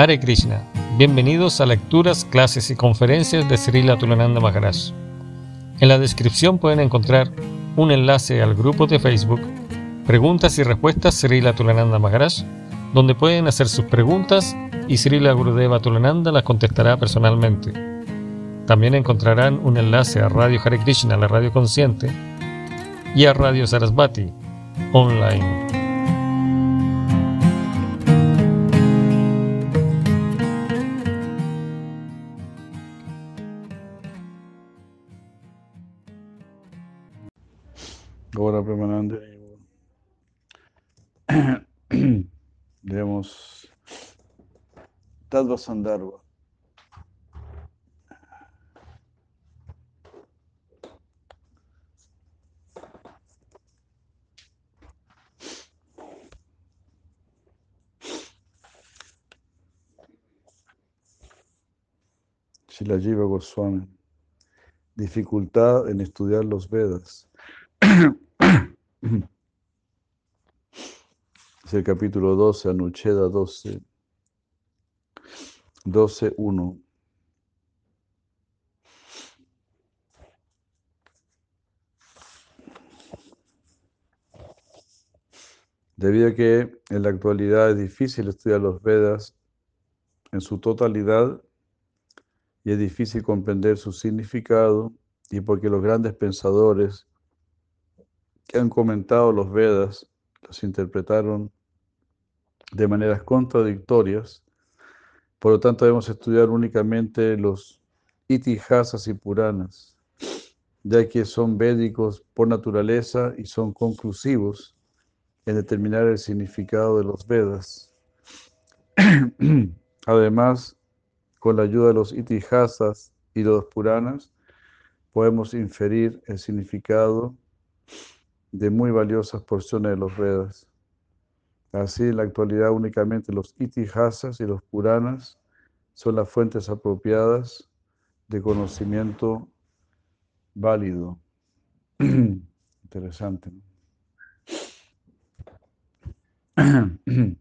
Hare Krishna. Bienvenidos a lecturas, clases y conferencias de Srila Tulananda Maharaj. En la descripción pueden encontrar un enlace al grupo de Facebook Preguntas y Respuestas Srila Tulananda Maharaj, donde pueden hacer sus preguntas y Srila Gurudeva Tulananda las contestará personalmente. También encontrarán un enlace a Radio Hare Krishna, la radio consciente, y a Radio Sarasvati, online. Tadva Sandarva. Shilajiva Goswami. Dificultad en estudiar los Vedas. Es el capítulo 12, Anucheda 12, 12, 1. Debido a que en la actualidad es difícil estudiar los Vedas en su totalidad y es difícil comprender su significado y porque los grandes pensadores que han comentado los Vedas los interpretaron de maneras contradictorias. Por lo tanto, debemos estudiar únicamente los itihasas y puranas, ya que son védicos por naturaleza y son conclusivos en determinar el significado de los Vedas. Además, con la ayuda de los itihasas y los puranas, podemos inferir el significado de muy valiosas porciones de los Vedas. Así, en la actualidad únicamente los itihasas y los puranas son las fuentes apropiadas de conocimiento válido. Interesante.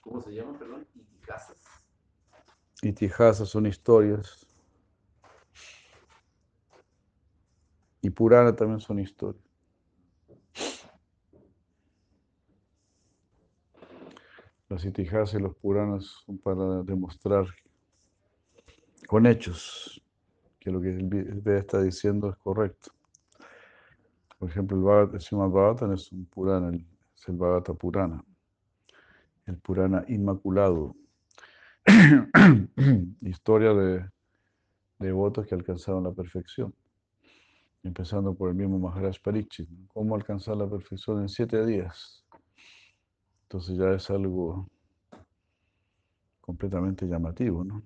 ¿Cómo se llama, perdón? Itihasas. Itihasas son historias. Y Purana también son historias. Las itihasas y los Puranas son para demostrar con hechos que lo que el Veda está diciendo es correcto. Por ejemplo, el, Bhagavad, el Srimad es un Purana, es el Bhagavata Purana, el Purana Inmaculado. Historia de devotos que alcanzaron la perfección, empezando por el mismo Maharaj Pariksit. ¿Cómo alcanzar la perfección en siete días? Entonces ya es algo completamente llamativo, ¿no?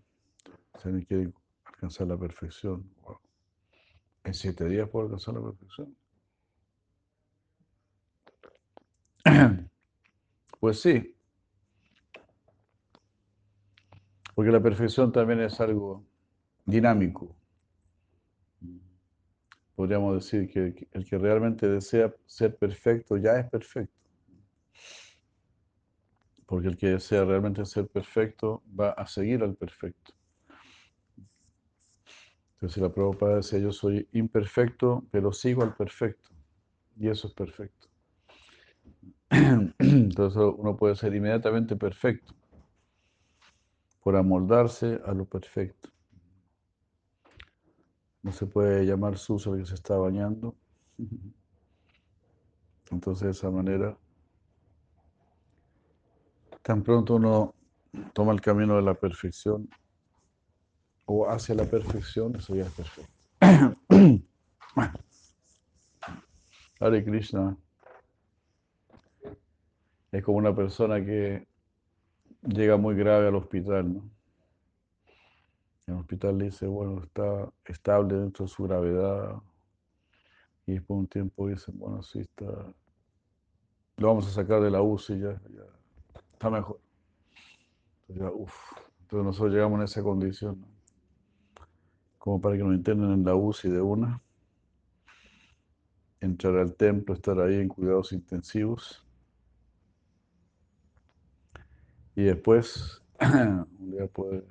Si alguien quiere alcanzar la perfección, wow. en siete días puede alcanzar la perfección. Pues sí, porque la perfección también es algo dinámico. Podríamos decir que el que realmente desea ser perfecto ya es perfecto. Porque el que desea realmente ser perfecto va a seguir al perfecto. Entonces la Prabhupada decía, yo soy imperfecto, pero sigo al perfecto. Y eso es perfecto. Entonces uno puede ser inmediatamente perfecto por amoldarse a lo perfecto. No se puede llamar sucio al que se está bañando. Entonces de esa manera, tan pronto uno toma el camino de la perfección o hacia la perfección, eso ya es perfecto. Hare Krishna es como una persona que llega muy grave al hospital, ¿no? El hospital le dice, bueno, está estable dentro de su gravedad. Y después de un tiempo dicen, bueno, sí está. Lo vamos a sacar de la UCI ya, ya mejor. Entonces, uf. Entonces nosotros llegamos en esa condición, como para que nos internen en la UCI de una, entrar al templo, estar ahí en cuidados intensivos y después un día puede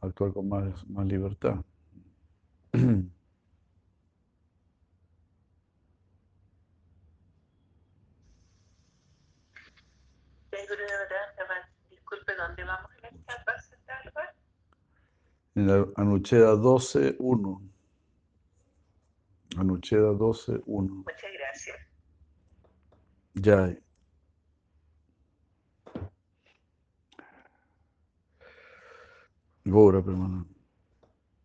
actuar con más, más libertad. Disculpe, ¿dónde vamos en esta clase, En la Anucheda 12.1. Anucheda 12.1. Muchas gracias. Ya. Gora, hermano.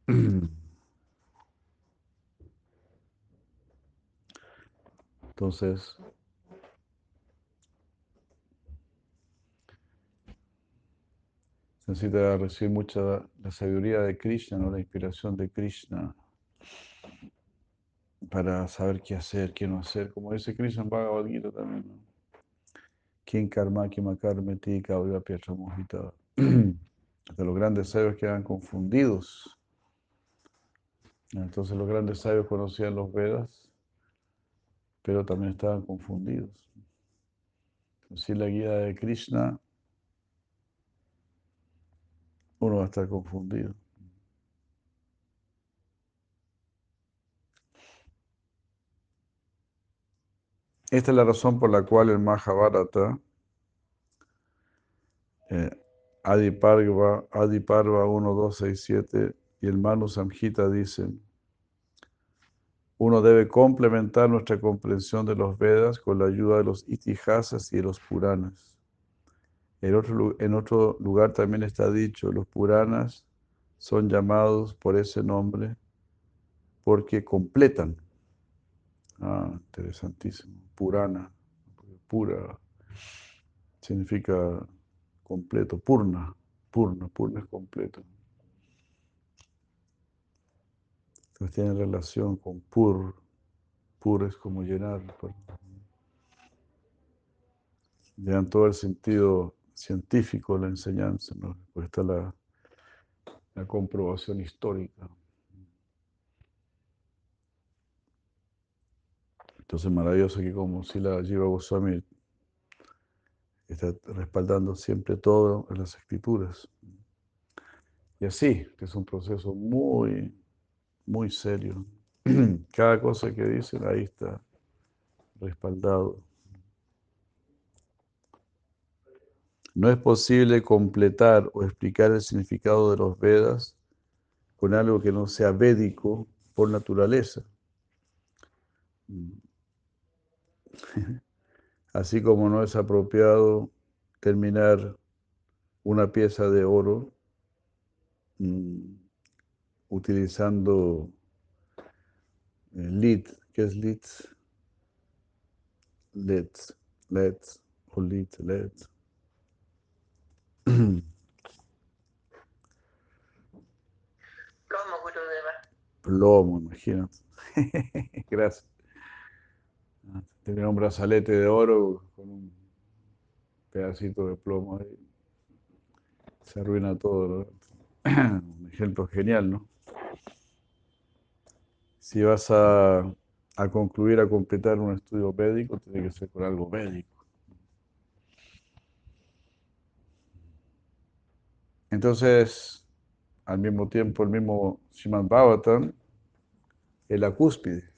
Entonces, necesita recibir mucha la sabiduría de Krishna, ¿no? la inspiración de Krishna para saber qué hacer, qué no hacer. Como dice Krishna en Bhagavad Gita también. ¿no? Quien karma, kimakarmeti, kauya pietra mojita. De los grandes sabios quedan confundidos. Entonces los grandes sabios conocían los Vedas, pero también estaban confundidos. Sin la guía de Krishna, uno va a estar confundido. Esta es la razón por la cual el Mahabharata, eh, Adiparva, Adiparva 1, 2, 6, 7 y el Manu Samhita dicen, uno debe complementar nuestra comprensión de los Vedas con la ayuda de los Itihasas y de los Puranas. En otro, lugar también está dicho, los Puranas son llamados por ese nombre porque completan. Ah, interesantísimo. Purana, pura, significa completo, purna, purna, purna es completo. Entonces tiene relación con pur, pur es como llenar. Llenan todo el sentido científico la enseñanza, ¿no? Está la, la comprobación histórica. Entonces maravilloso que como si la Jiva Goswami está respaldando siempre todo en las escrituras. Y así, que es un proceso muy, muy serio. Cada cosa que dicen ahí está respaldado. No es posible completar o explicar el significado de los Vedas con algo que no sea védico por naturaleza. Así como no es apropiado terminar una pieza de oro mm, utilizando lead, ¿qué es lead? LED, LED o lead, LED. ¿Cómo, Gurudeva? Plomo, imagínate. Gracias. Tener un brazalete de oro con un pedacito de plomo ahí. Se arruina todo. Un ejemplo genial, ¿no? Si vas a, a concluir, a completar un estudio médico, tiene que ser con algo médico. Entonces, al mismo tiempo, el mismo Srimad Bhavatan es la cúspide,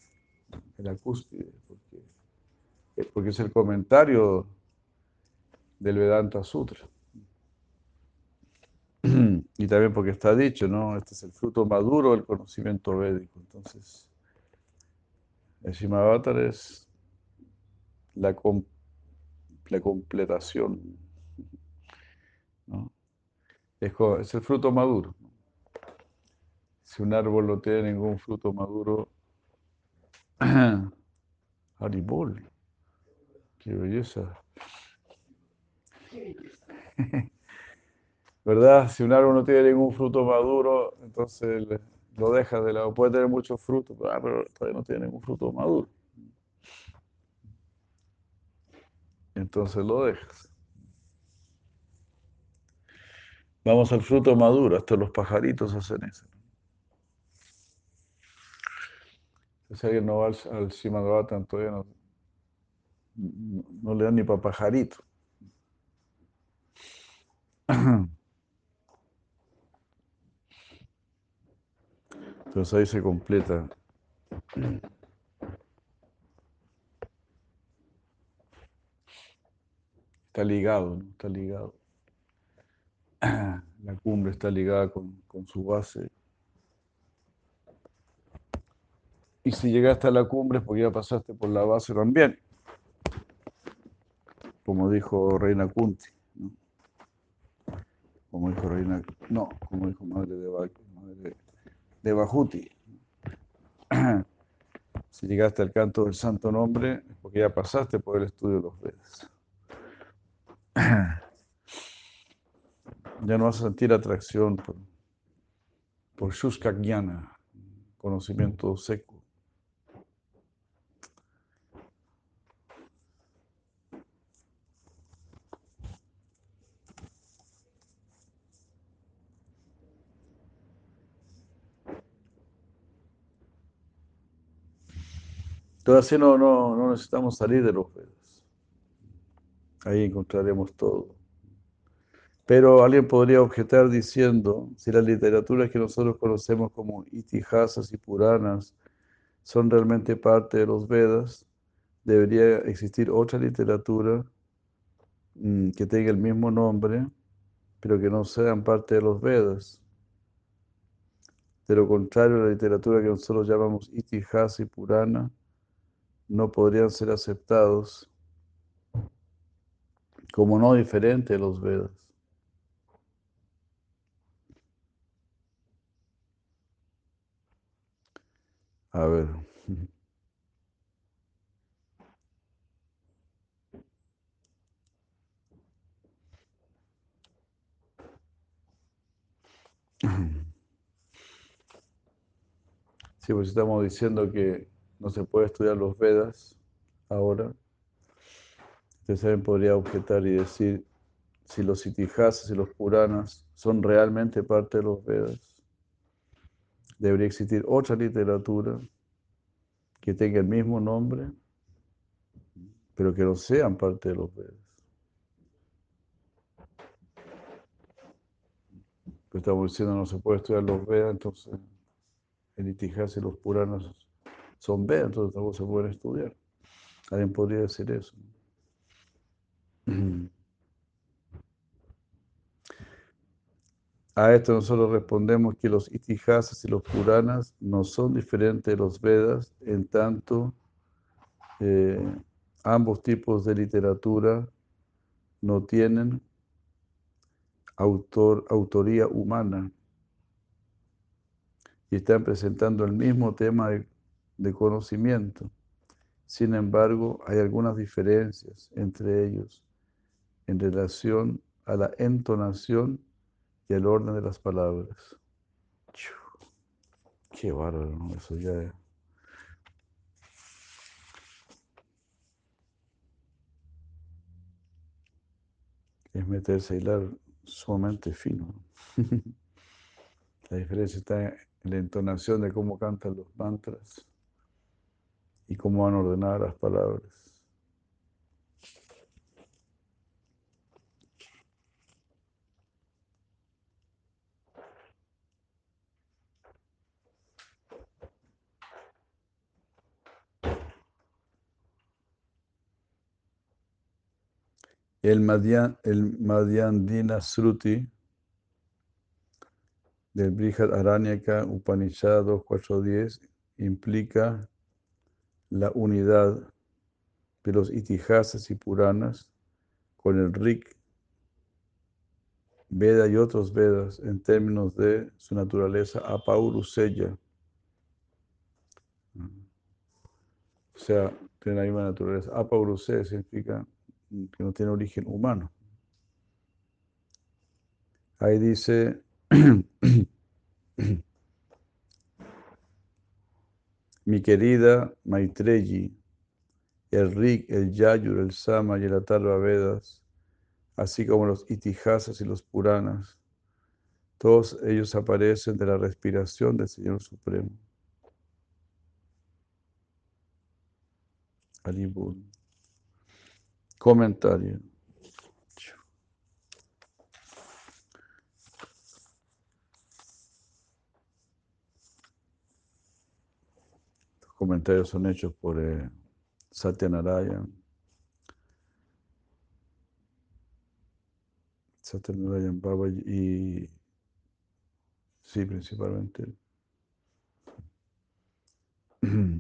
es cúspide, porque, porque es el comentario del Vedanta Sutra. Y también porque está dicho, ¿no? Este es el fruto maduro del conocimiento védico. Entonces, el Srimad Bhavatan es la, la completación, ¿no? Es, el fruto maduro. Si un árbol no tiene ningún fruto maduro, Haribol, qué belleza. ¿Verdad? Si un árbol no tiene ningún fruto maduro, entonces lo dejas de lado. Puede tener muchos frutos, ah, pero todavía no tiene ningún fruto maduro. Entonces lo dejas. Vamos al fruto maduro, hasta los pajaritos hacen eso. Si alguien no va al, al Simagavatan, todavía no, no, no, le dan ni para pajarito. Entonces ahí se completa. Está ligado, ¿no? Está ligado. La cumbre está ligada con, con su base. Y si llegaste a la cumbre es porque ya pasaste por la base también. Como dijo Reina Kunti. Como dijo Reina. No, como dijo Madre de, Ba- madre de Bajuti. Si llegaste al canto del santo nombre es porque ya pasaste por el estudio de los Vedas. Ya no vas a sentir atracción por, por Shushka Jnana, conocimiento seco. Entonces así no, no, no necesitamos salir de los Vedas. Ahí encontraremos todo. Pero alguien podría objetar diciendo, si las literaturas que nosotros conocemos como itihasas y puranas son realmente parte de los Vedas, debería existir otra literatura mm, que tenga el mismo nombre, pero que no sean parte de los Vedas. De lo contrario, la literatura que nosotros llamamos itihasa y purana no podrían ser aceptados como no diferente de los Vedas. A ver. Sí, pues estamos diciendo que no se puede estudiar los Vedas ahora. Entonces alguien podría objetar y decir si los itihasas y los puranas son realmente parte de los Vedas. Debería existir otra literatura que tenga el mismo nombre, pero que no sean parte de los Vedas. Pues estamos diciendo no se puede estudiar los Vedas, entonces el itihasa y los puranas son Vedas, entonces tampoco se pueden estudiar. Alguien podría decir eso. A esto nosotros respondemos que los itihasas y los puranas no son diferentes de los Vedas, en tanto eh, ambos tipos de literatura no tienen autor, autoría humana y están presentando el mismo tema de, de conocimiento. Sin embargo, hay algunas diferencias entre ellos en relación a la entonación y el orden de las palabras. Qué bárbaro, ¿no? Eso ya es. Es meterse a hilar sumamente fino. La diferencia está en la entonación de cómo cantan los mantras y cómo van ordenadas las palabras. El, el Madhyandina Sruti del Brihad Aranyaka Upanishad 2.4.10 implica la unidad de los itihasas y puranas con el Rik, Veda y otros Vedas en términos de su naturaleza apauruseya. O sea, tiene la misma naturaleza. Apauruseya significa que no tiene origen humano. Ahí dice, mi querida Maitreyi, el Rik, el Yayur, el Sama y el Atarva Vedas, así como los Itihasas y los Puranas, todos ellos aparecen de la respiración del Señor Supremo. Alibun. Comentario. Los comentarios son hechos por eh, Satya Narayana. Satya Narayana Baba y sí, principalmente. y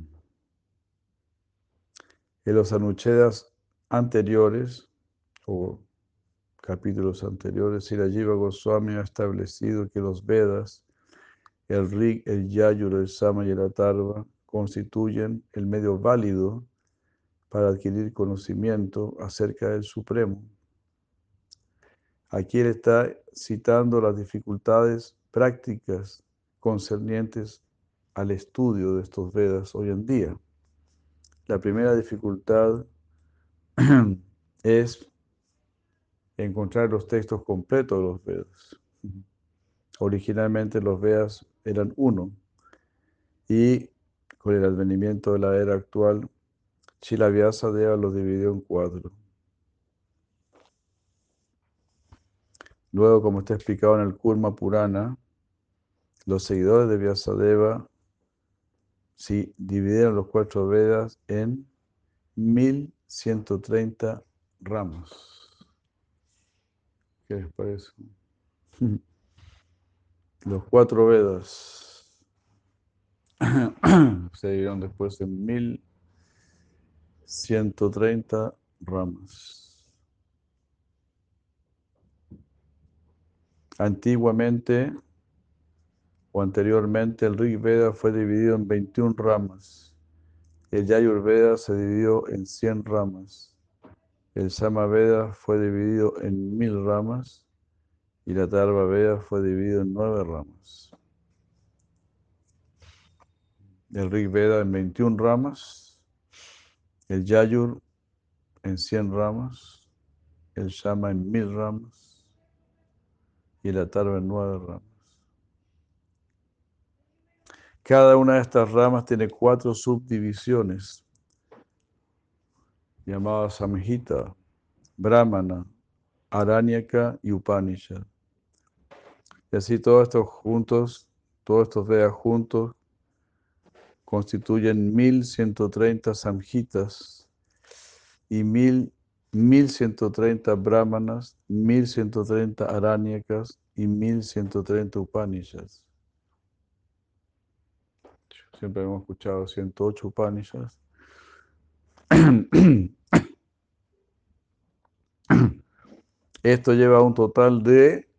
los anuchedas anteriores o capítulos anteriores, Sirajiva Goswami ha establecido que los Vedas, el Rig, el Yayur, el Sama y el Atarva constituyen el medio válido para adquirir conocimiento acerca del Supremo. Aquí él está citando las dificultades prácticas concernientes al estudio de estos Vedas hoy en día. La primera dificultad es encontrar los textos completos de los Vedas. Originalmente los Vedas eran uno y con el advenimiento de la era actual, Chila Vyasadeva los dividió en cuatro. Luego, como está explicado en el Kurma Purana, los seguidores de Vyasadeva sí, dividieron los cuatro Vedas en 1130 ramos. ¿Qué les parece? Los cuatro Vedas se dividieron después en 1130 ramas. Antiguamente o anteriormente el Rig Veda fue dividido en 21 ramas. El Yayur Veda se dividió en 100 ramas. El Sama Veda fue dividido en 1000 ramas y la Tarva Veda fue dividido en 9 ramas. El Rig Veda en 21 ramas, el Yayur en 100 ramas, el Shama en 1000 ramas y la Tarva en 9 ramas. Cada una de estas ramas tiene cuatro subdivisiones llamadas Samhita, Brahmana, Aranyaka y Upanishad. Y así todos estos juntos, todos estos Vedas juntos, constituyen 1130 Samhitas y 1130 Brahmanas, 1130 Aranyakas y 1130 Upanishads. Siempre hemos escuchado 108 Upanishads. Esto lleva a un total de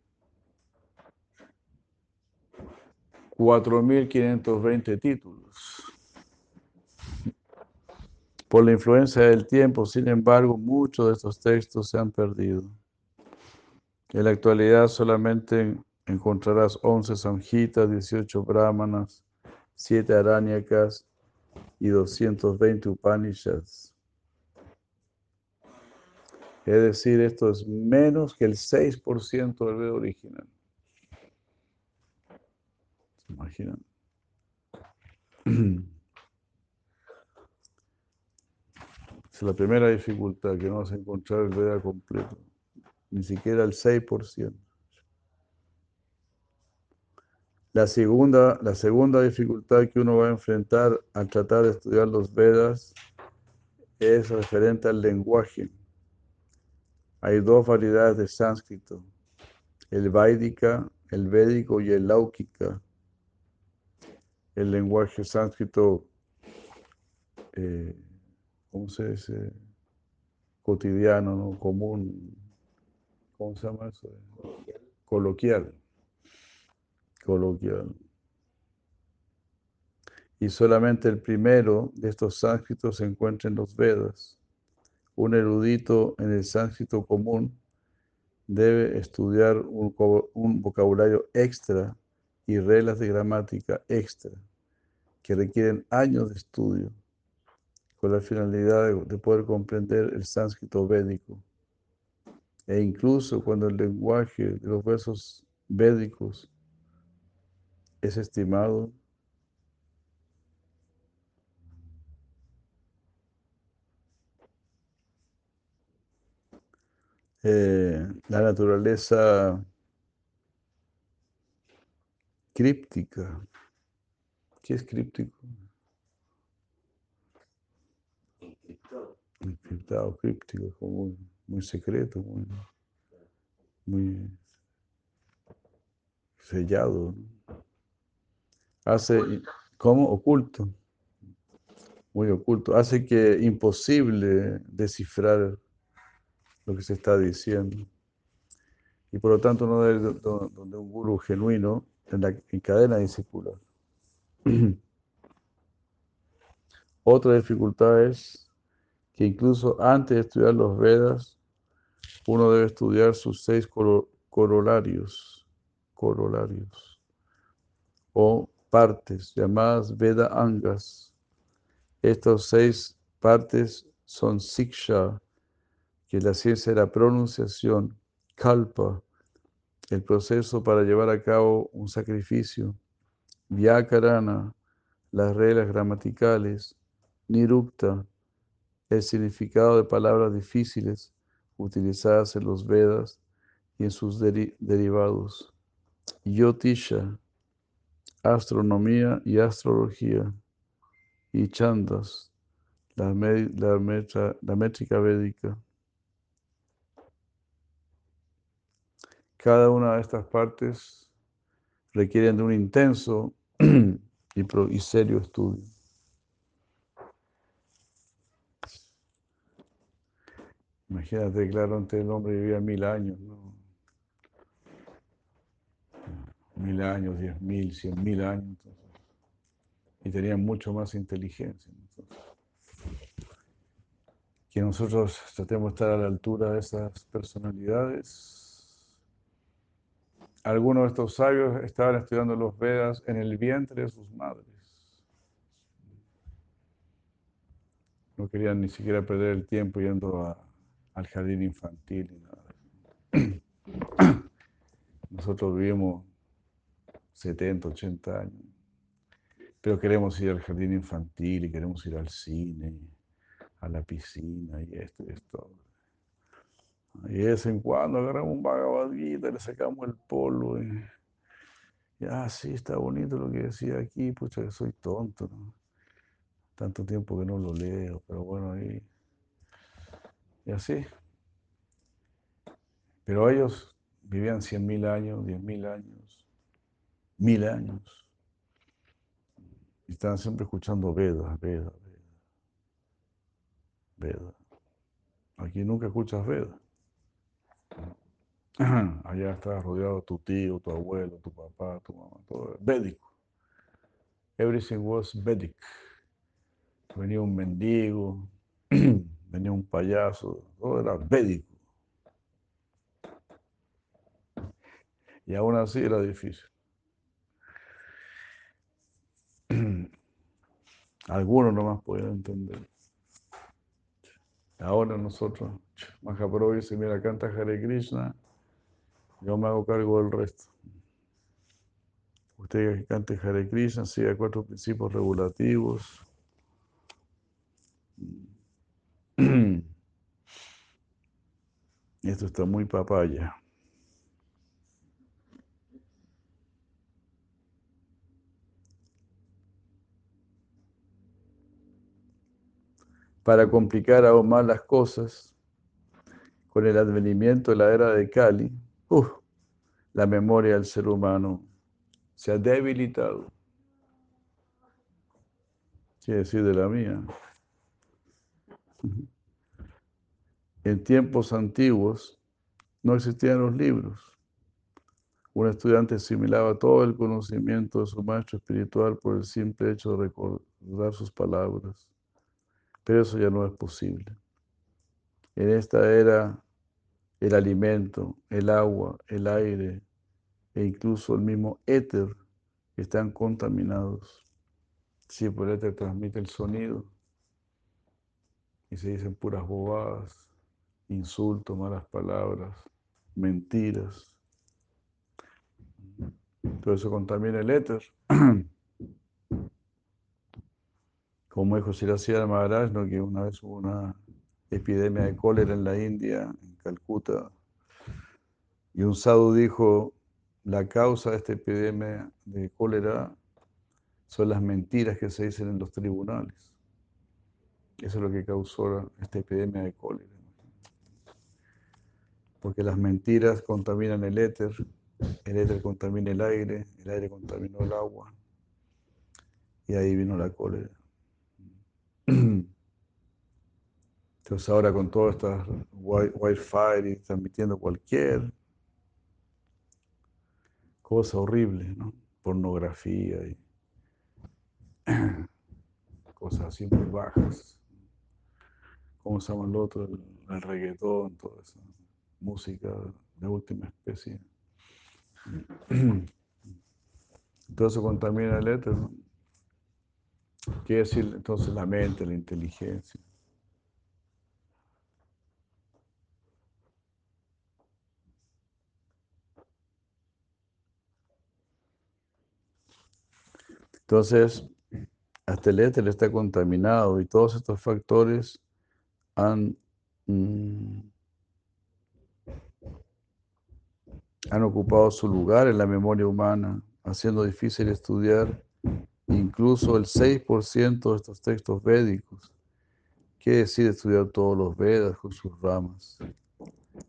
4.520 títulos. Por la influencia del tiempo, sin embargo, muchos de estos textos se han perdido. En la actualidad solamente encontrarás 11 samhitas, 18 brahmanas, 7 aranyakas y 220 Upanishads. Es decir, esto es menos que el 6% del Veda original. ¿Se imaginan? Es la primera dificultad que no vas a encontrar el Veda completo, ni siquiera el 6%. La segunda, la segunda dificultad que uno va a enfrentar al tratar de estudiar los Vedas es referente al lenguaje. Hay dos variedades de sánscrito, el Vaidika, el Védico y el Laukika. El lenguaje sánscrito, eh, ¿cómo se dice? Cotidiano, ¿no? común, ¿cómo se llama eso? Coloquial coloquial. Y solamente el primero de estos sánscritos se encuentra en los Vedas. Un erudito en el sánscrito común debe estudiar un, vocabulario extra y reglas de gramática extra que requieren años de estudio con la finalidad de, de poder comprender el sánscrito védico. E incluso cuando el lenguaje de los versos védicos es estimado eh, la naturaleza críptica. ¿Qué es críptico? Encriptado, críptico, como muy secreto, muy, muy sellado. ¿no? Hace, Oculto. ¿cómo? Oculto. Muy oculto. Hace que imposible descifrar lo que se está diciendo. Y por lo tanto no do- donde un gurú genuino en la cadena discipular. Otra dificultad es que incluso antes de estudiar los Vedas, uno debe estudiar sus seis coro- corolarios, corolarios o partes llamadas Veda Angas. Estas seis partes son Siksha, que es la ciencia de la pronunciación, Kalpa, el proceso para llevar a cabo un sacrificio, Vyakarana, las reglas gramaticales, Nirukta, el significado de palabras difíciles utilizadas en los Vedas y en sus deri- derivados, Yotisha, astronomía y astrología, y Chandas, la, métrica védica. Cada una de estas partes requieren de un intenso y, pro- y serio estudio. Imagínate, claro, antes el hombre vivía mil años, ¿no? Mil años, diez mil, cien mil años. entonces, y tenían mucho más inteligencia. que nosotros tratemos de estar a la altura de esas personalidades. Algunos de estos sabios estaban estudiando los Vedas en el vientre de sus madres. No querían ni siquiera perder el tiempo yendo al jardín infantil ni nada. Nosotros vivimos 70, 80 años, pero queremos ir al jardín infantil y queremos ir al cine, a la piscina y esto y esto. Y de vez en cuando agarramos un Bhagavad Gita, le sacamos el polvo y, y, ah, está bonito lo que decía aquí, pucha, soy tonto, ¿no? Tanto tiempo que no lo leo, pero bueno, ahí. Y así. Pero ellos vivían 100.000 años, 10.000 años, mil años. Y estaban siempre escuchando Vedas, Vedas, Vedas. Vedas. Aquí nunca escuchas Vedas. Allá estás rodeado de tu tío, tu abuelo, tu papá, tu mamá, todo védico. Everything was Vedic. Venía un mendigo, venía un payaso, todo era védico. Y aún así era difícil. Algunos nomás podían entender. Ahora nosotros, Mahaprabhu dice, mira, canta Hare Krishna, yo me hago cargo del resto. Usted cante Hare Krishna, siga cuatro principios regulativos. Esto está muy papaya. Para complicar aún más las cosas, con el advenimiento de la era de Kali, uf, la memoria del ser humano se ha debilitado. Quiere decir de la mía. En tiempos antiguos no existían los libros. Un estudiante asimilaba todo el conocimiento de su maestro espiritual por el simple hecho de recordar sus palabras. Pero eso ya no es posible. En esta era, el alimento, el agua, el aire e incluso el mismo éter están contaminados. Sí, por el éter transmite el sonido y se dicen puras bobadas, insultos, malas palabras, mentiras. Todo eso contamina el éter. Como dijo Siracía Maharaj, ¿no? que una vez hubo una epidemia de cólera en la India, en Calcuta, y un sadhu dijo, la causa de esta epidemia de cólera son las mentiras que se dicen en los tribunales. Eso es lo que causó esta epidemia de cólera. Porque las mentiras contaminan el éter, el éter contamina el aire, el aire contaminó el agua. Y ahí vino la cólera. Entonces ahora con todas estas Wi-Fi y transmitiendo cualquier cosa horrible, ¿no? Pornografía y cosas así muy bajas. ¿Cómo se llama el otro? El, reggaetón, toda esa música de última especie. Todo eso contamina el éter, ¿no? Quiere decir entonces la mente, la inteligencia. Entonces, hasta el éter está contaminado y todos estos factores han, mm, han ocupado su lugar en la memoria humana, haciendo difícil estudiar incluso el 6% de estos textos védicos. ¿Qué decir estudiar todos los Vedas con sus ramas?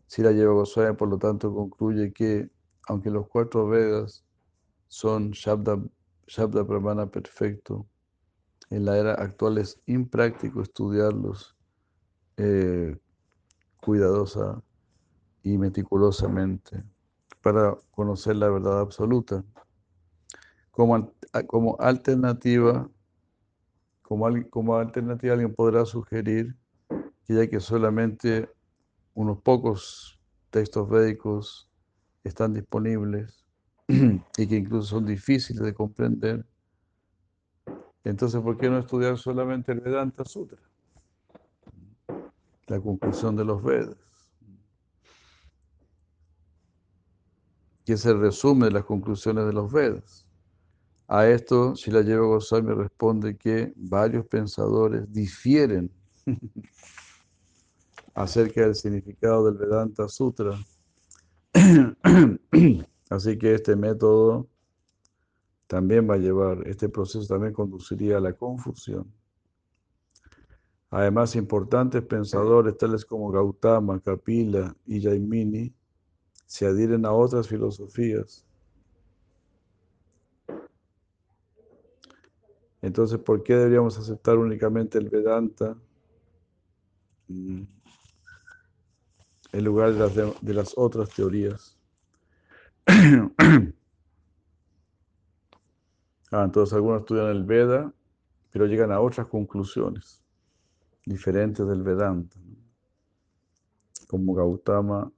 Si la Lleva Goswami, por lo tanto, concluye que, aunque los cuatro Vedas son Shabda Shabda Brahmana perfecto, en la era actual es impráctico estudiarlos eh, cuidadosa y meticulosamente para conocer la verdad absoluta. Como, como alternativa, como, alternativa alguien podrá sugerir que ya que solamente unos pocos textos védicos están disponibles, y que incluso son difíciles de comprender, entonces, ¿por qué no estudiar solamente el Vedanta Sutra? La conclusión de los Vedas. Que es el resumen de las conclusiones de los Vedas. A esto, si la llevo Goswami responde que varios pensadores difieren acerca del significado del Vedanta Sutra. Así que este método también va a llevar, este proceso también conduciría a la confusión. Además, importantes pensadores tales como Gautama, Kapila y Jaimini se adhieren a otras filosofías. Entonces, ¿por qué deberíamos aceptar únicamente el Vedanta en lugar de las, de las otras teorías? Ah, entonces algunos estudian el Veda, pero llegan a otras conclusiones diferentes del Vedanta, como Gautama,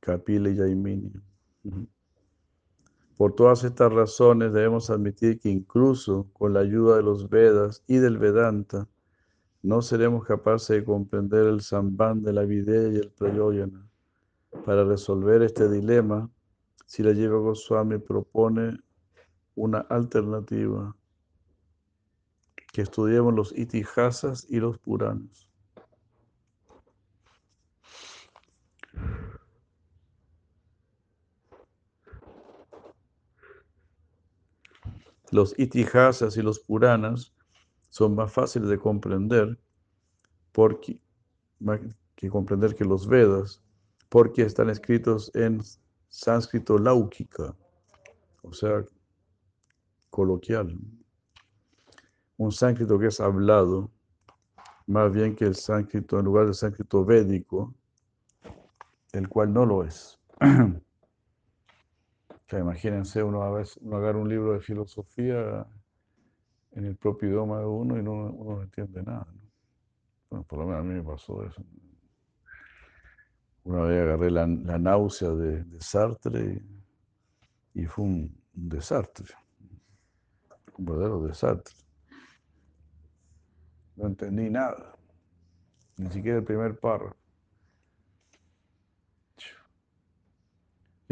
Kapila y Jaimini. Por todas estas razones debemos admitir que incluso con la ayuda de los Vedas y del Vedanta, no seremos capaces de comprender el samband de la vidya y el prayoyana. Para resolver este dilema, si la Lleva Goswami propone una alternativa, que estudiemos los itihasas y los puranas. Los itihasas y los puranas son más fáciles de comprender porque, que comprender que los Vedas, porque están escritos en sánscrito laukika, o sea, coloquial. Un sánscrito que es hablado, más bien que el sánscrito, en lugar del sánscrito védico, el cual no lo es. imagínense, uno, a veces, uno agarra un libro de filosofía en el propio idioma de uno y no, uno no entiende nada. Bueno, por lo menos a mí me pasó eso. Una vez agarré la, náusea de, Sartre y, fue un, desastre, un verdadero desastre. No entendí nada, ni siquiera el primer párrafo.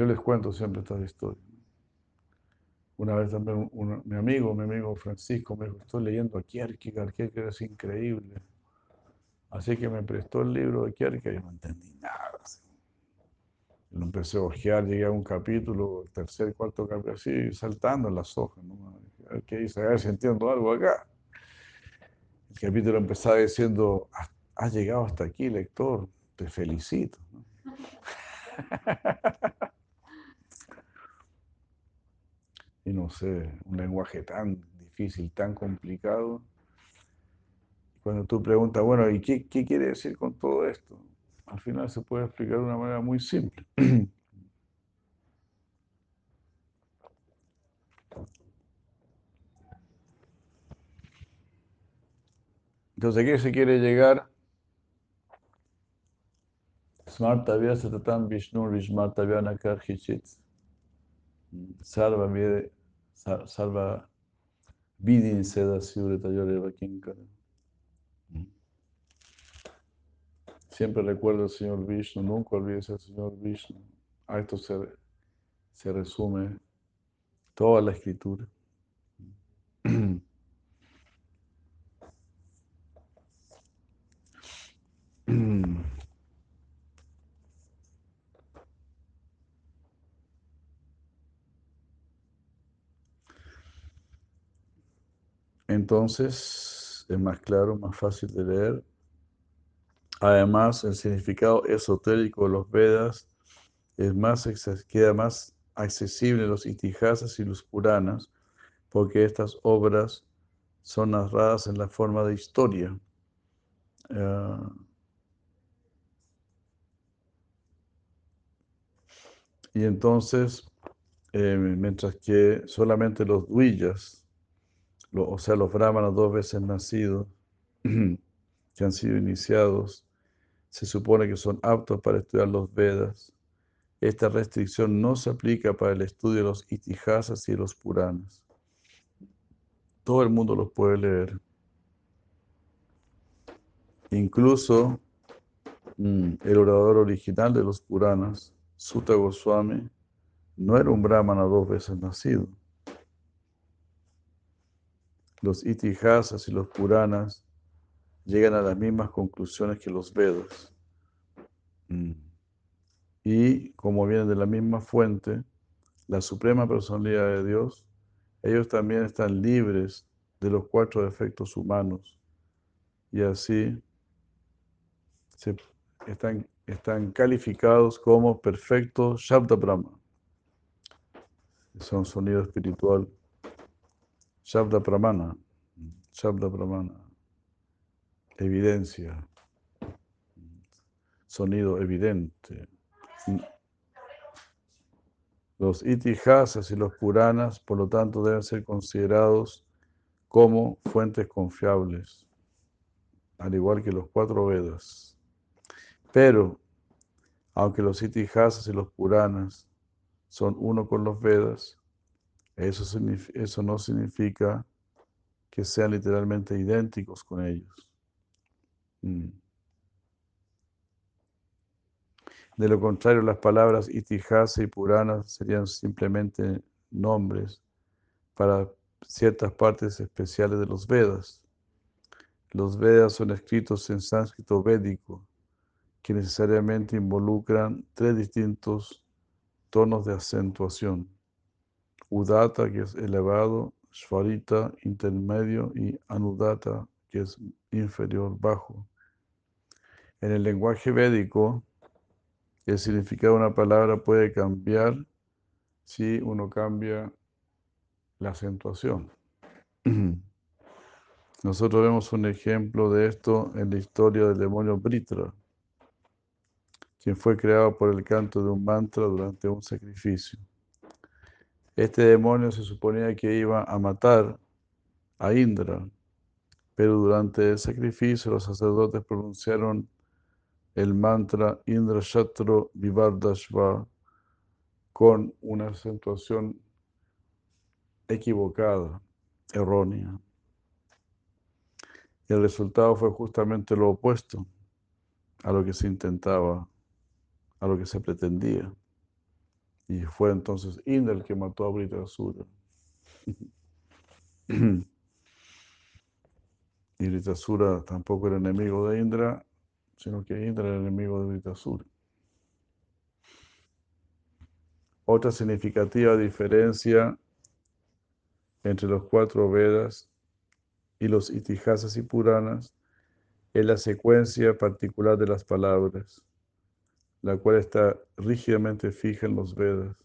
Yo les cuento siempre estas historias. Una vez también mi amigo, mi amigo Francisco, me dijo, estoy leyendo a Kierkegaard, Kierkegaard es increíble. Así que me prestó el libro de Kierkegaard y no entendí nada. Lo empecé a ojear, llegué a un capítulo, tercer, cuarto capítulo, así saltando en las hojas. ¿no? A ver qué dice, a ver si entiendo algo acá. capítulo empezaba diciendo, "Has- has llegado hasta aquí, lector, te felicito. ¿no? Y no sé, un lenguaje tan difícil, tan complicado. Cuando tú preguntas, bueno, ¿y qué, qué quiere decir con todo esto? Al final se puede explicar de una manera muy simple. Entonces, ¿a qué se quiere llegar? Smartavya satatam Vishnu Vishmartavya nakarhichit. Sarva vide, sa- sarva vidin seda siuretayore kinkara. Siempre recuerda al Señor Vishnu, nunca olvides al Señor Vishnu. A esto se, se resume toda la escritura. Entonces es más claro, más fácil de leer. Además, el significado esotérico de los Vedas es más, queda más accesible en los itihasas y los puranas, porque estas obras son narradas en la forma de historia. Ah, y entonces, eh, mientras que solamente los duillas, o sea, los brahmanas dos veces nacidos, que han sido iniciados, se supone que son aptos para estudiar los Vedas. Esta restricción no se aplica para el estudio de los itihasas y los puranas. Todo el mundo los puede leer. Incluso mm, el orador original de los puranas, Sutta Goswami, no era un brahmana dos veces nacido. Los itihasas y los puranas llegan a las mismas conclusiones que los Vedas. Mm. Y como vienen de la misma fuente, la suprema personalidad de Dios, ellos también están libres de los cuatro defectos humanos. Y así están, están calificados como perfectos Shabda Brahma. Son sonido espiritual. Shabda Brahmana. Shabda Brahmana. Evidencia. Sonido evidente. Los itihasas y los puranas, por lo tanto, deben ser considerados como fuentes confiables, al igual que los cuatro Vedas. Pero, aunque los itihasas y los puranas son uno con los Vedas, eso, eso no significa que sean literalmente idénticos con ellos. Mm. De lo contrario, las palabras itihasa y purana serían simplemente nombres para ciertas partes especiales de los Vedas. Los Vedas son escritos en sánscrito védico, que necesariamente involucran tres distintos tonos de acentuación. Udata, que es elevado, Svarita, intermedio, y Anudata, que es inferior, bajo. En el lenguaje védico, el significado de una palabra puede cambiar si uno cambia la acentuación. Nosotros vemos un ejemplo de esto en la historia del demonio Britra, quien fue creado por el canto de un mantra durante un sacrificio. Este demonio se suponía que iba a matar a Indra, pero durante el sacrificio los sacerdotes pronunciaron el mantra Indra Shatro Vivardashva con una acentuación equivocada, errónea. Y el resultado fue justamente lo opuesto a lo que se intentaba, a lo que se pretendía. Y fue entonces Indra el que mató a Britasura. Y Britasura tampoco era enemigo de Indra, sino que Indra era enemigo de Britasura. Otra significativa diferencia entre los cuatro Vedas y los itihasas y puranas es la secuencia particular de las palabras, la cual está rígidamente fija en los Vedas.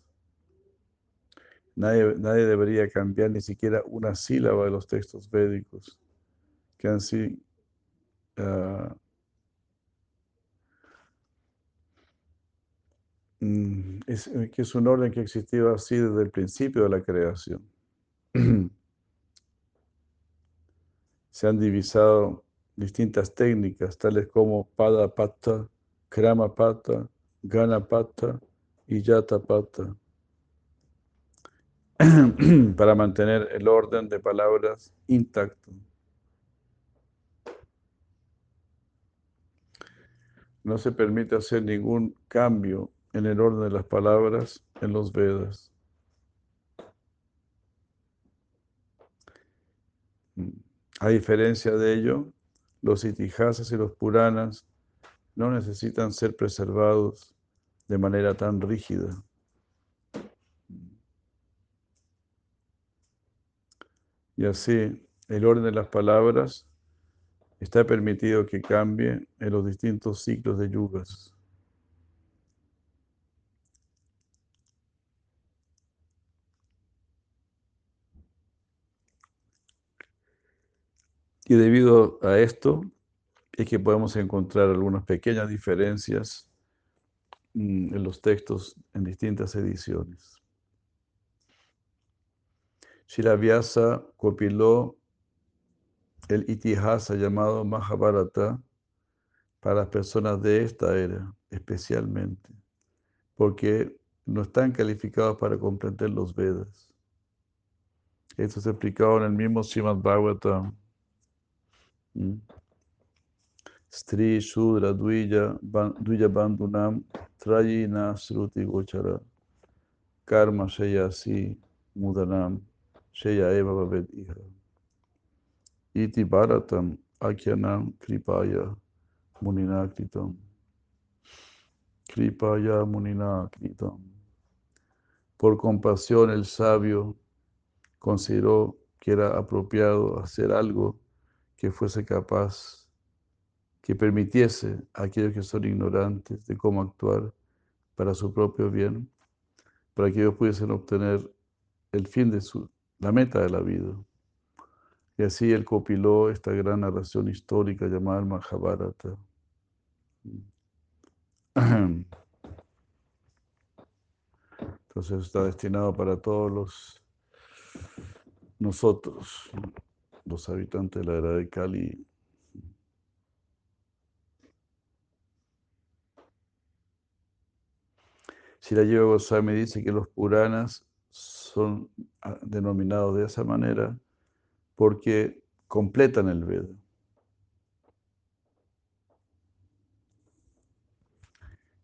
Nadie, nadie debería cambiar ni siquiera una sílaba de los textos védicos, que han sido ah, mm, es, que es un orden que ha existido así desde el principio de la creación. Se han divisado distintas técnicas, tales como Pada Pata, Krama Pata, Gana Pata y Yata Pata. para mantener el orden de palabras intacto. No se permite hacer ningún cambio en el orden de las palabras en los Vedas. A diferencia de ello, los itihasas y los puranas no necesitan ser preservados de manera tan rígida. Y así, el orden de las palabras está permitido que cambie en los distintos ciclos de yugas. Y debido a esto, es que podemos encontrar algunas pequeñas diferencias mm, en los textos en distintas ediciones. Vyasa copiló el itihasa llamado Mahabharata para las personas de esta era, especialmente, porque no están calificados para comprender los Vedas. Esto se explicado en el mismo Srimad Bhagavatam. ¿Mm? Stri Shudra Duya Bandunam Trayina Sruti Gochara Karma Shayasi Mudanam Sheya Eva Babet Iha. Iti Bharatam Akyanam Kripaya Munina Kritam. Kripaya Munina Kritam. Por compasión el sabio consideró que era apropiado hacer algo que fuese capaz, que permitiese a aquellos que son ignorantes de cómo actuar para su propio bien, para que ellos pudiesen obtener el fin de su, la meta de la vida. Y así él copiló esta gran narración histórica llamada Mahabharata. Entonces está destinado para todos los nosotros, los habitantes de la era de Kali. Si la Yoga Goswami dice que los Puranas son ah, denominados de esa manera porque completan el Veda.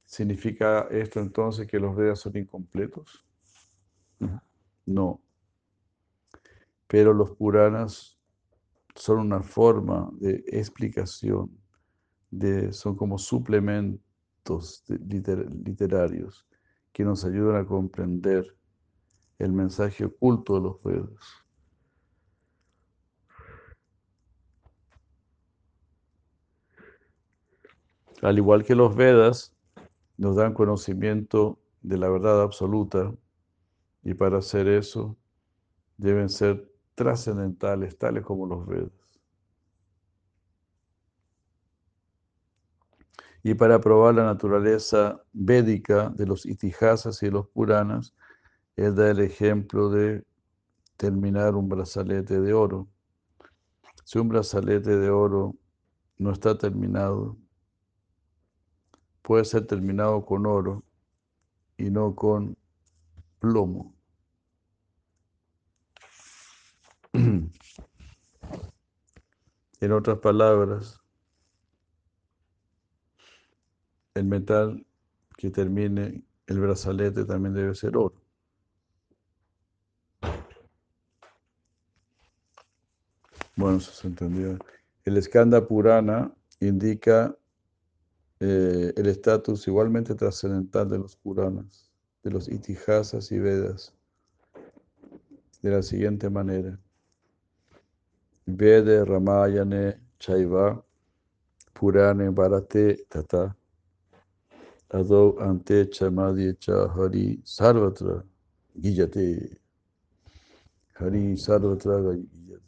¿Significa esto entonces que los Vedas son incompletos? No. Pero los Puranas son una forma de explicación, de, son como suplementos literarios que nos ayudan a comprender el mensaje oculto de los Vedas. Al igual que los Vedas, nos dan conocimiento de la verdad absoluta y para hacer eso deben ser trascendentales, tales como los Vedas. Y para probar la naturaleza védica de los itihasas y los puranas, él da el ejemplo de terminar un brazalete de oro. Si un brazalete de oro no está terminado, puede ser terminado con oro y no con plomo. En otras palabras, el metal que termine el brazalete también debe ser oro. Bueno, eso se entendió. El Skanda Purana indica eh, el estatus igualmente trascendental de los Puranas, de los Itihasas y Vedas, de la siguiente manera. Vede Ramayane Chaiva Purane Bharate Tata Ado Ante Chamadi Hari Sarvatra Giyate Hari Sarvatra Giyate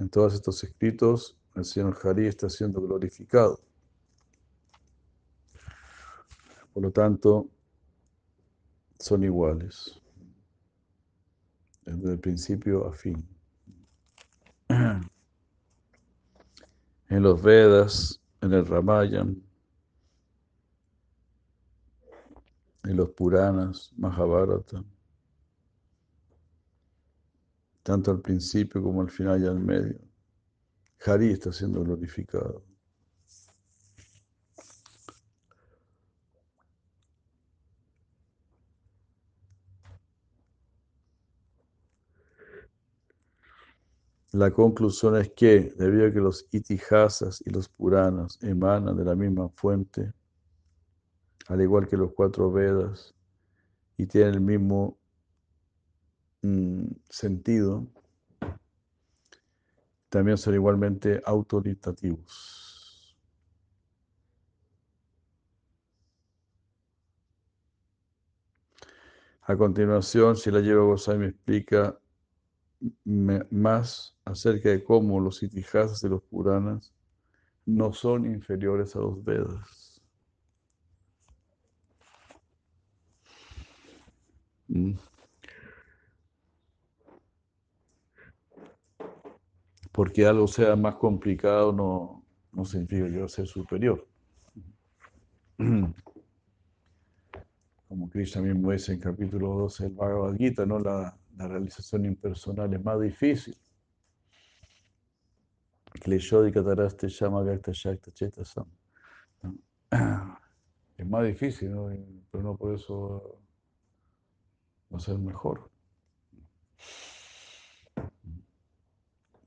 En todos estos escritos, el Señor Hari está siendo glorificado. Por lo tanto, son iguales. Desde el principio a fin. En los Vedas, en el Ramayana, en los Puranas, Mahabharata, tanto al principio como al final y al medio, Hari está siendo glorificado. La conclusión es que, debido a que los itihasas y los puranas emanan de la misma fuente, al igual que los cuatro Vedas, y tienen el mismo mm, sentido, también son igualmente autoritativos. A continuación, si la lleva Goswami explica más acerca de cómo los itihasas de los Puranas no son inferiores a los Vedas. Porque algo sea más complicado no, no significa a ser superior. Como Krishna mismo dice en capítulo 12 del Bhagavad Gita, ¿no? la, la realización impersonal es más difícil. Es más difícil, ¿no? pero no por eso va a ser mejor.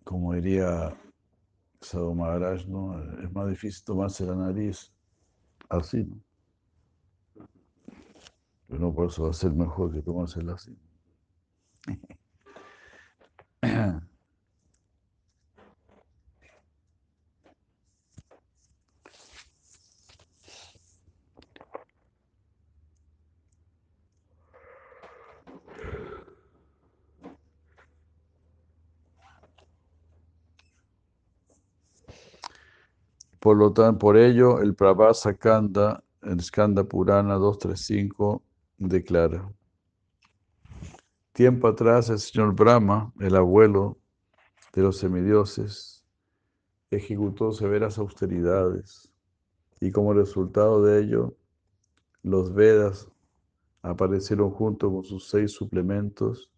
Como diría Sadhu Maharaj, ¿no? es más difícil tomarse la nariz así, ¿no? pero no por eso va a ser mejor que tomársela así. Por lo tanto, por ello, el Prabhasa Kanda, el Skanda Purana 235, declara. Tiempo atrás, el señor Brahma, el abuelo de los semidioses, ejecutó severas austeridades y como resultado de ello, los Vedas aparecieron junto con sus seis suplementos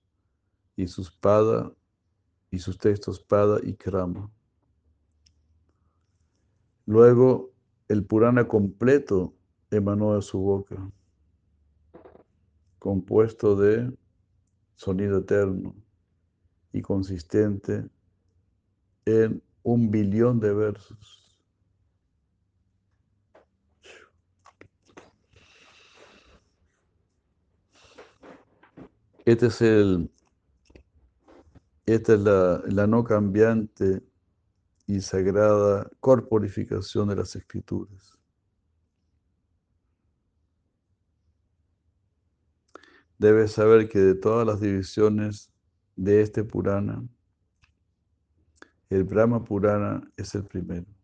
y sus pada y sus textos pada y krama. Luego, el Purana completo emanó de su boca, compuesto de sonido eterno y consistente en un billón de versos. Este es el, esta es la, la no cambiante y sagrada corporificación de las escrituras. Debes saber que de todas las divisiones de este Purana, el Brahma Purana es el primero.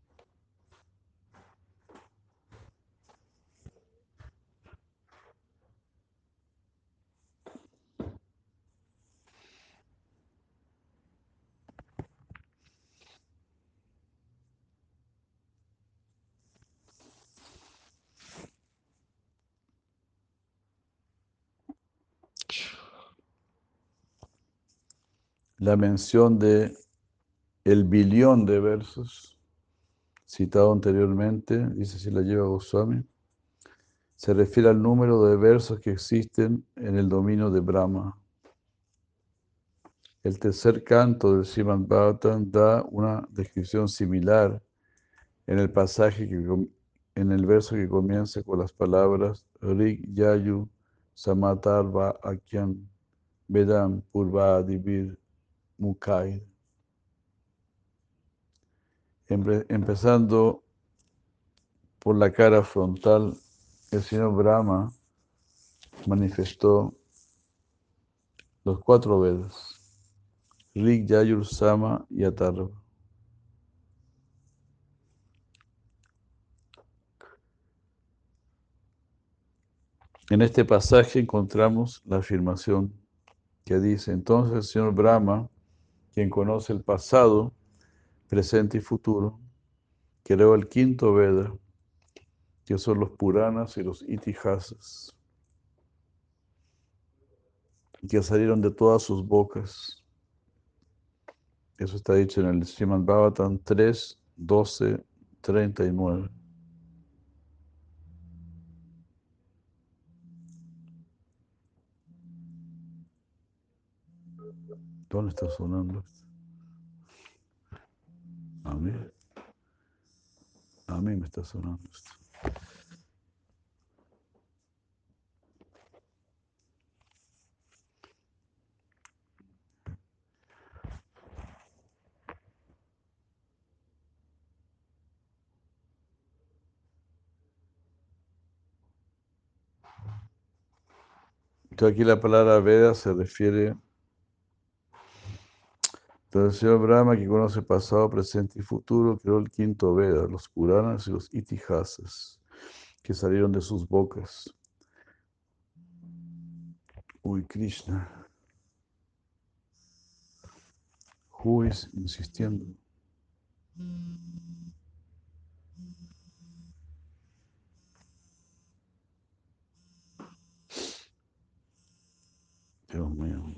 La mención de el billón de versos citado anteriormente, dice si la lleva Goswami, se refiere al número de versos que existen en el dominio de Brahma. El tercer canto del Srimad Bhagavatam da una descripción similar en el pasaje que, en el verso que comienza con las palabras Rik Yayu Samatarva Akyan Vedam Purva Adivir Mukai. Empe- empezando por la cara frontal, el señor Brahma manifestó los cuatro Vedas, Rig, Yajur, Sama y Atharva. En este pasaje encontramos la afirmación que dice, entonces el señor Brahma, quien conoce el pasado, presente y futuro, creó el quinto Veda, que son los Puranas y los Itihasas, que salieron de todas sus bocas. Eso está dicho en el Srimad Bhagavatam 3, 12, 39. ¿Dónde está sonando? A mí. A mí me está sonando esto. Aquí la palabra Veda se refiere entonces el señor Brahma, que conoce pasado, presente y futuro, creó el quinto Veda, los Puranas y los Itihasas, que salieron de sus bocas. Uy, Krishna. Is insistiendo? Dios mío.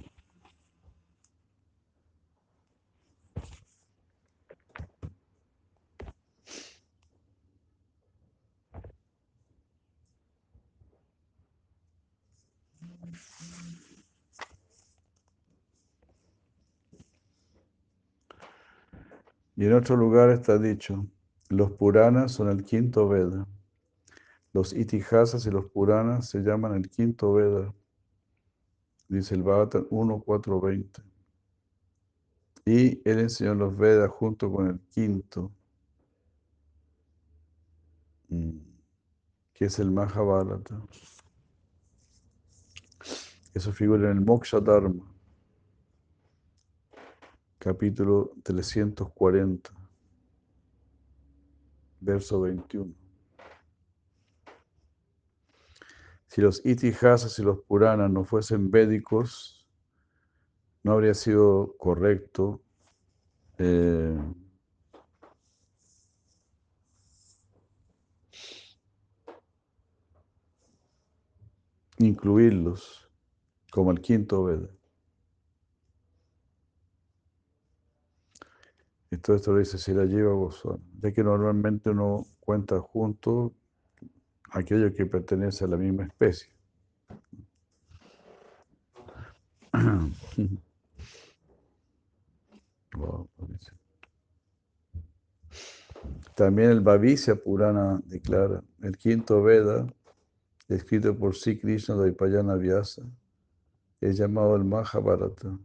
Y en otro lugar está dicho, los Puranas son el quinto Veda. Los Itihasas y los Puranas se llaman el quinto Veda. Dice el Bhagavatam 1.4.20. Y él enseñó los Vedas junto con el quinto, mm, que es el Mahabharata. Eso figura en el Moksha Dharma, capítulo 340, verso 21. Si los Itihasas y los Puranas no fuesen védicos, no habría sido correcto eh, incluirlos como el quinto Veda. Y todo esto lo dice si la lleva Goswami, ya que normalmente uno cuenta junto aquello que pertenece a la misma especie. También el Bhavisya Purana declara el quinto Veda, escrito por Sri Krishna Dvaipayana Vyasa, es llamado el Mahabharata.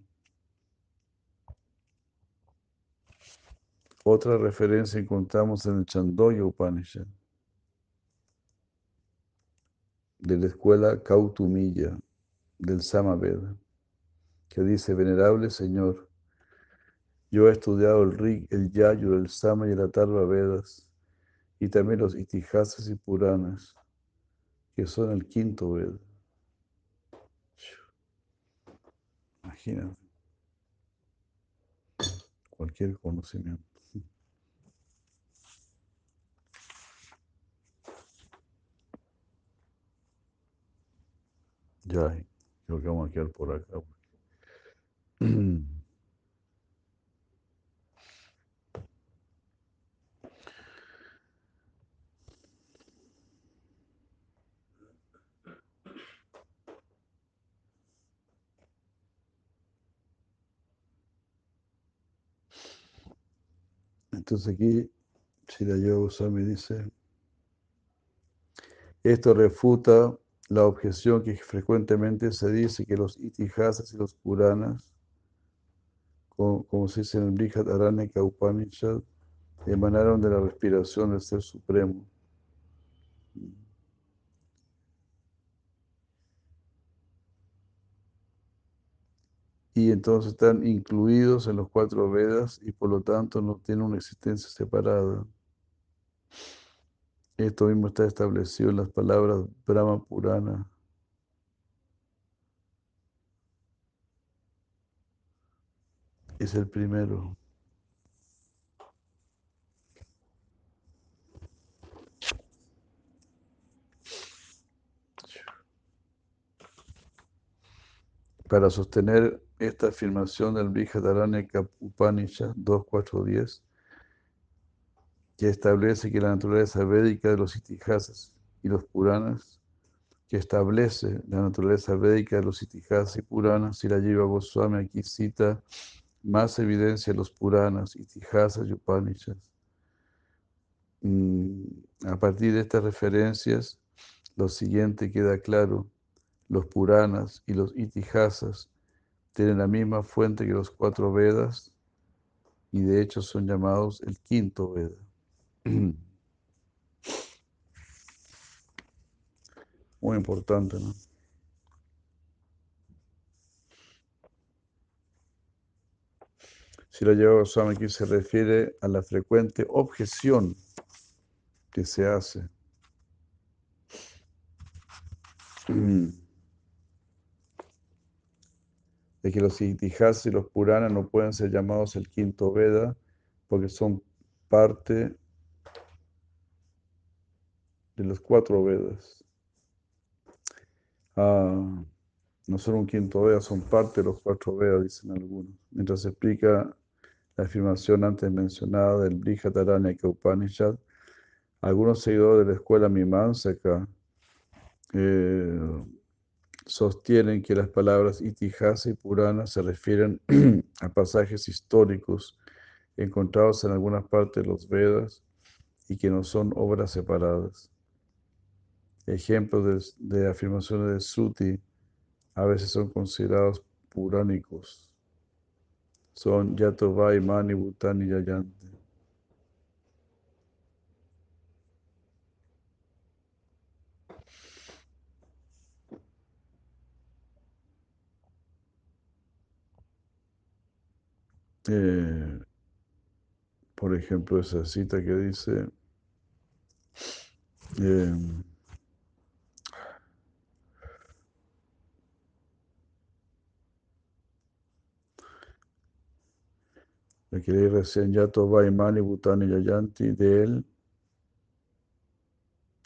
Otra referencia encontramos en el Chandoya Upanishad, de la escuela Kautumilla, del Samaveda, que dice, venerable Señor, yo he estudiado el Rig, el Yayur, el Sama y el Atharva Vedas, y también los Itihasas y Puranas, que son el quinto Veda. Imagínate. Cualquier conocimiento. Ya, creo que vamos a quedar por acá. Entonces aquí Shirayo Goswami dice, esto refuta la objeción que frecuentemente se dice que los itihasas y los puranas, como, se dice en el Aranyaka Upanishad, emanaron de la respiración del Ser Supremo. Y entonces están incluidos en los cuatro Vedas y por lo tanto no tienen una existencia separada. Esto mismo está establecido en las palabras Brahma Purana. Es el primero. Para sostener esta afirmación del Brihadaranyaka Upanishad 2.4.10, que establece que la naturaleza védica de los itihasas y los puranas, que establece la naturaleza védica de los itihasas y puranas, y la lleva Goswami aquí cita más evidencia de los puranas, itihasas y upanishads. Mm, a partir de estas referencias, lo siguiente queda claro los Puranas y los Itihasas tienen la misma fuente que los cuatro Vedas y de hecho son llamados el quinto Veda. Muy importante, ¿no? Si la lleva aquí se refiere a la frecuente objeción que se hace de que los Itihas y los Puranas no pueden ser llamados el quinto Veda porque son parte de los cuatro Vedas. Ah, no son un quinto Veda, son parte de los cuatro Vedas, dicen algunos. Mientras se explica la afirmación antes mencionada del Brihadaranyaka Upanishad, algunos seguidores de la escuela Mimamsaka eh, sostienen que las palabras itihasa y purana se refieren a pasajes históricos encontrados en algunas partes de los Vedas y que no son obras separadas. Ejemplos de, afirmaciones de Suti a veces son considerados puránicos. Son Yatovai, Mani, Bhutani Yayanti. Eh, por ejemplo, esa cita que dice, eh, leí recién, Yato Vaimani Bhutani Yayanti, de él,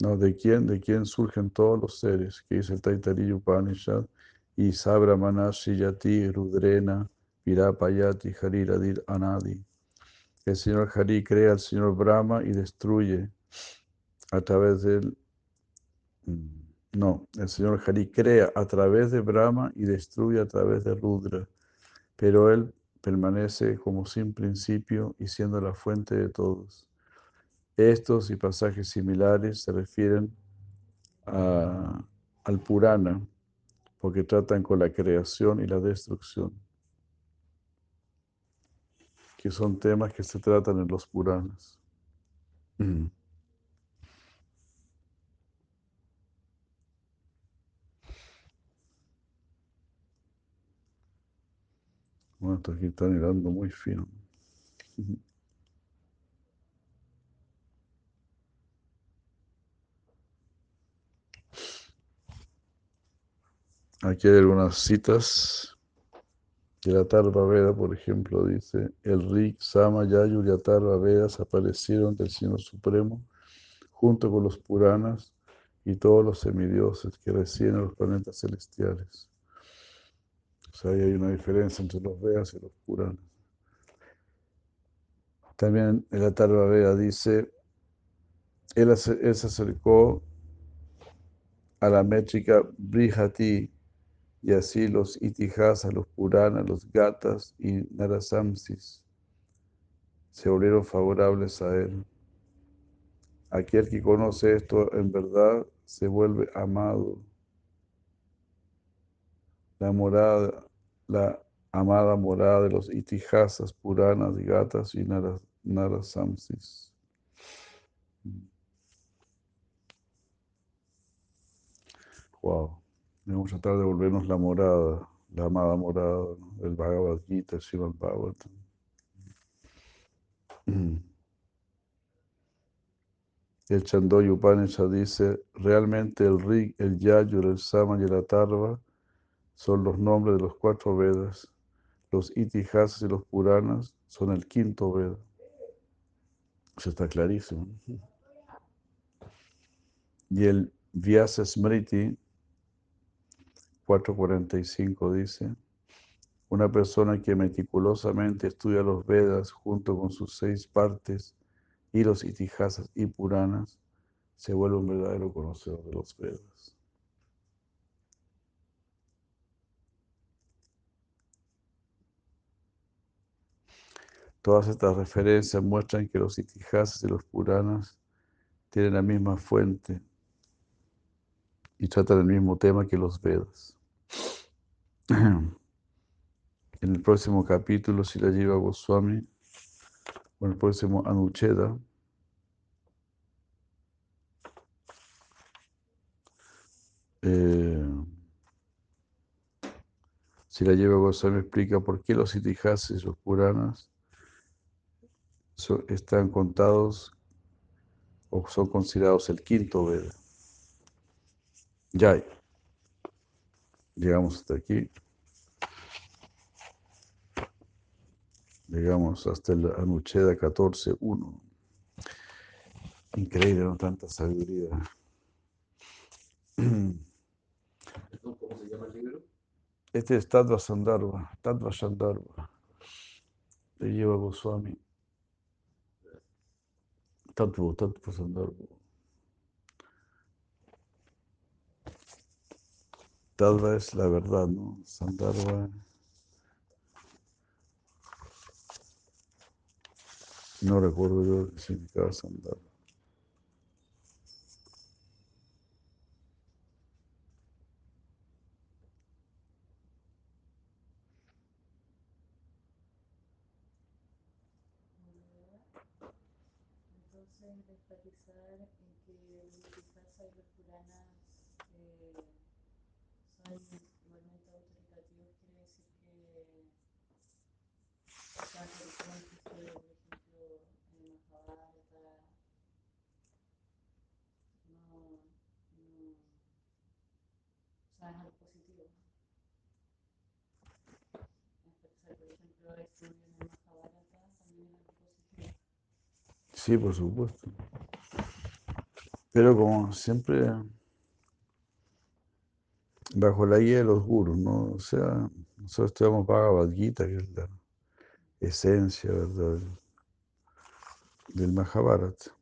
no, ¿de quién? ¿De quién surgen todos los seres? Que dice el Taitariya Upanishad, y Sabra Manashi Yati Rudrena, Virapayati Hariradir Anadi. El Señor Hari crea al Señor Brahma y destruye a través de él. Mm, no, el Señor Hari crea a través de Brahma y destruye a través de Rudra. Pero él permanece como sin principio y siendo la fuente de todos. Estos y pasajes similares se refieren al Purana, porque tratan con la creación y la destrucción que son temas que se tratan en los Puranas. Bueno, esto aquí está mirando muy fino. Aquí hay algunas citas y la Tarva Veda, por ejemplo, dice, el Rik, Sama, Yayu y Atarva Vedas aparecieron del Señor Supremo junto con los Puranas y todos los semidioses que residen en los planetas celestiales. O sea, ahí hay una diferencia entre los Vedas y los Puranas. También el Atarva Veda dice, él, se acercó a la métrica Brihati, y así los itihasa, los puranas, los gatas y narasamsis se volvieron favorables a él. Aquel que conoce esto en verdad se vuelve amado. La morada, la amada morada de los itihasas, puranas, gatas y Nara Samsis. Wow. Debemos tratar de volvernos la morada, la amada morada del Bhagavad Gita, Srimad Bhagavatam. El Chandoy Upanishad dice, realmente el Rig, el Yajur, el Sama y el Atarva son los nombres de los cuatro Vedas. Los Itihasas y los Puranas son el quinto Veda. Eso está clarísimo. Y el Vyasa Smriti 445 dice, una persona que meticulosamente estudia los Vedas junto con sus seis partes y los itihasas y puranas, se vuelve un verdadero conocedor de los Vedas. Todas estas referencias muestran que los itihasas y los puranas tienen la misma fuente y tratan el mismo tema que los Vedas. En el próximo capítulo, si la lleva Goswami, o en el próximo Anucheda, eh, si la lleva Goswami explica por qué los itihasas y los puranas están contados o son considerados el quinto Veda. Ya. Llegamos hasta aquí. Llegamos hasta el Anucheda 14.1. Increíble, ¿no? Tanta sabiduría. ¿Cómo se llama el libro? Este es Tattva Sandarbha, Tattva Sandarbha. Le lleva Goswami. Tattva, Tattva Sandarbha. Tattva es la verdad, ¿no? Sandarbha. No recuerdo yo qué significaba Sandarbha. Entonces, enfatizar en que los Vitihasa y los Puranas eh, son igualmente autoritativos quiere decir que, o sea, por ejemplo, por ejemplo, en el Mahabharata no, no, o Sí, por supuesto. Pero como siempre, bajo la guía de los gurus, ¿no? O sea, nosotros estudiamos Bhagavad que es la esencia, ¿verdad? Del Mahabharata.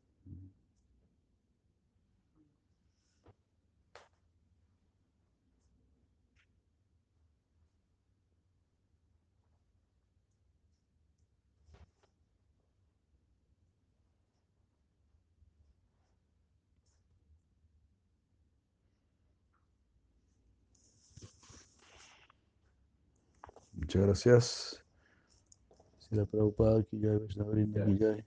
Muchas gracias. Si la Prabhupada, que ya Vaishnava Vrinda, que ya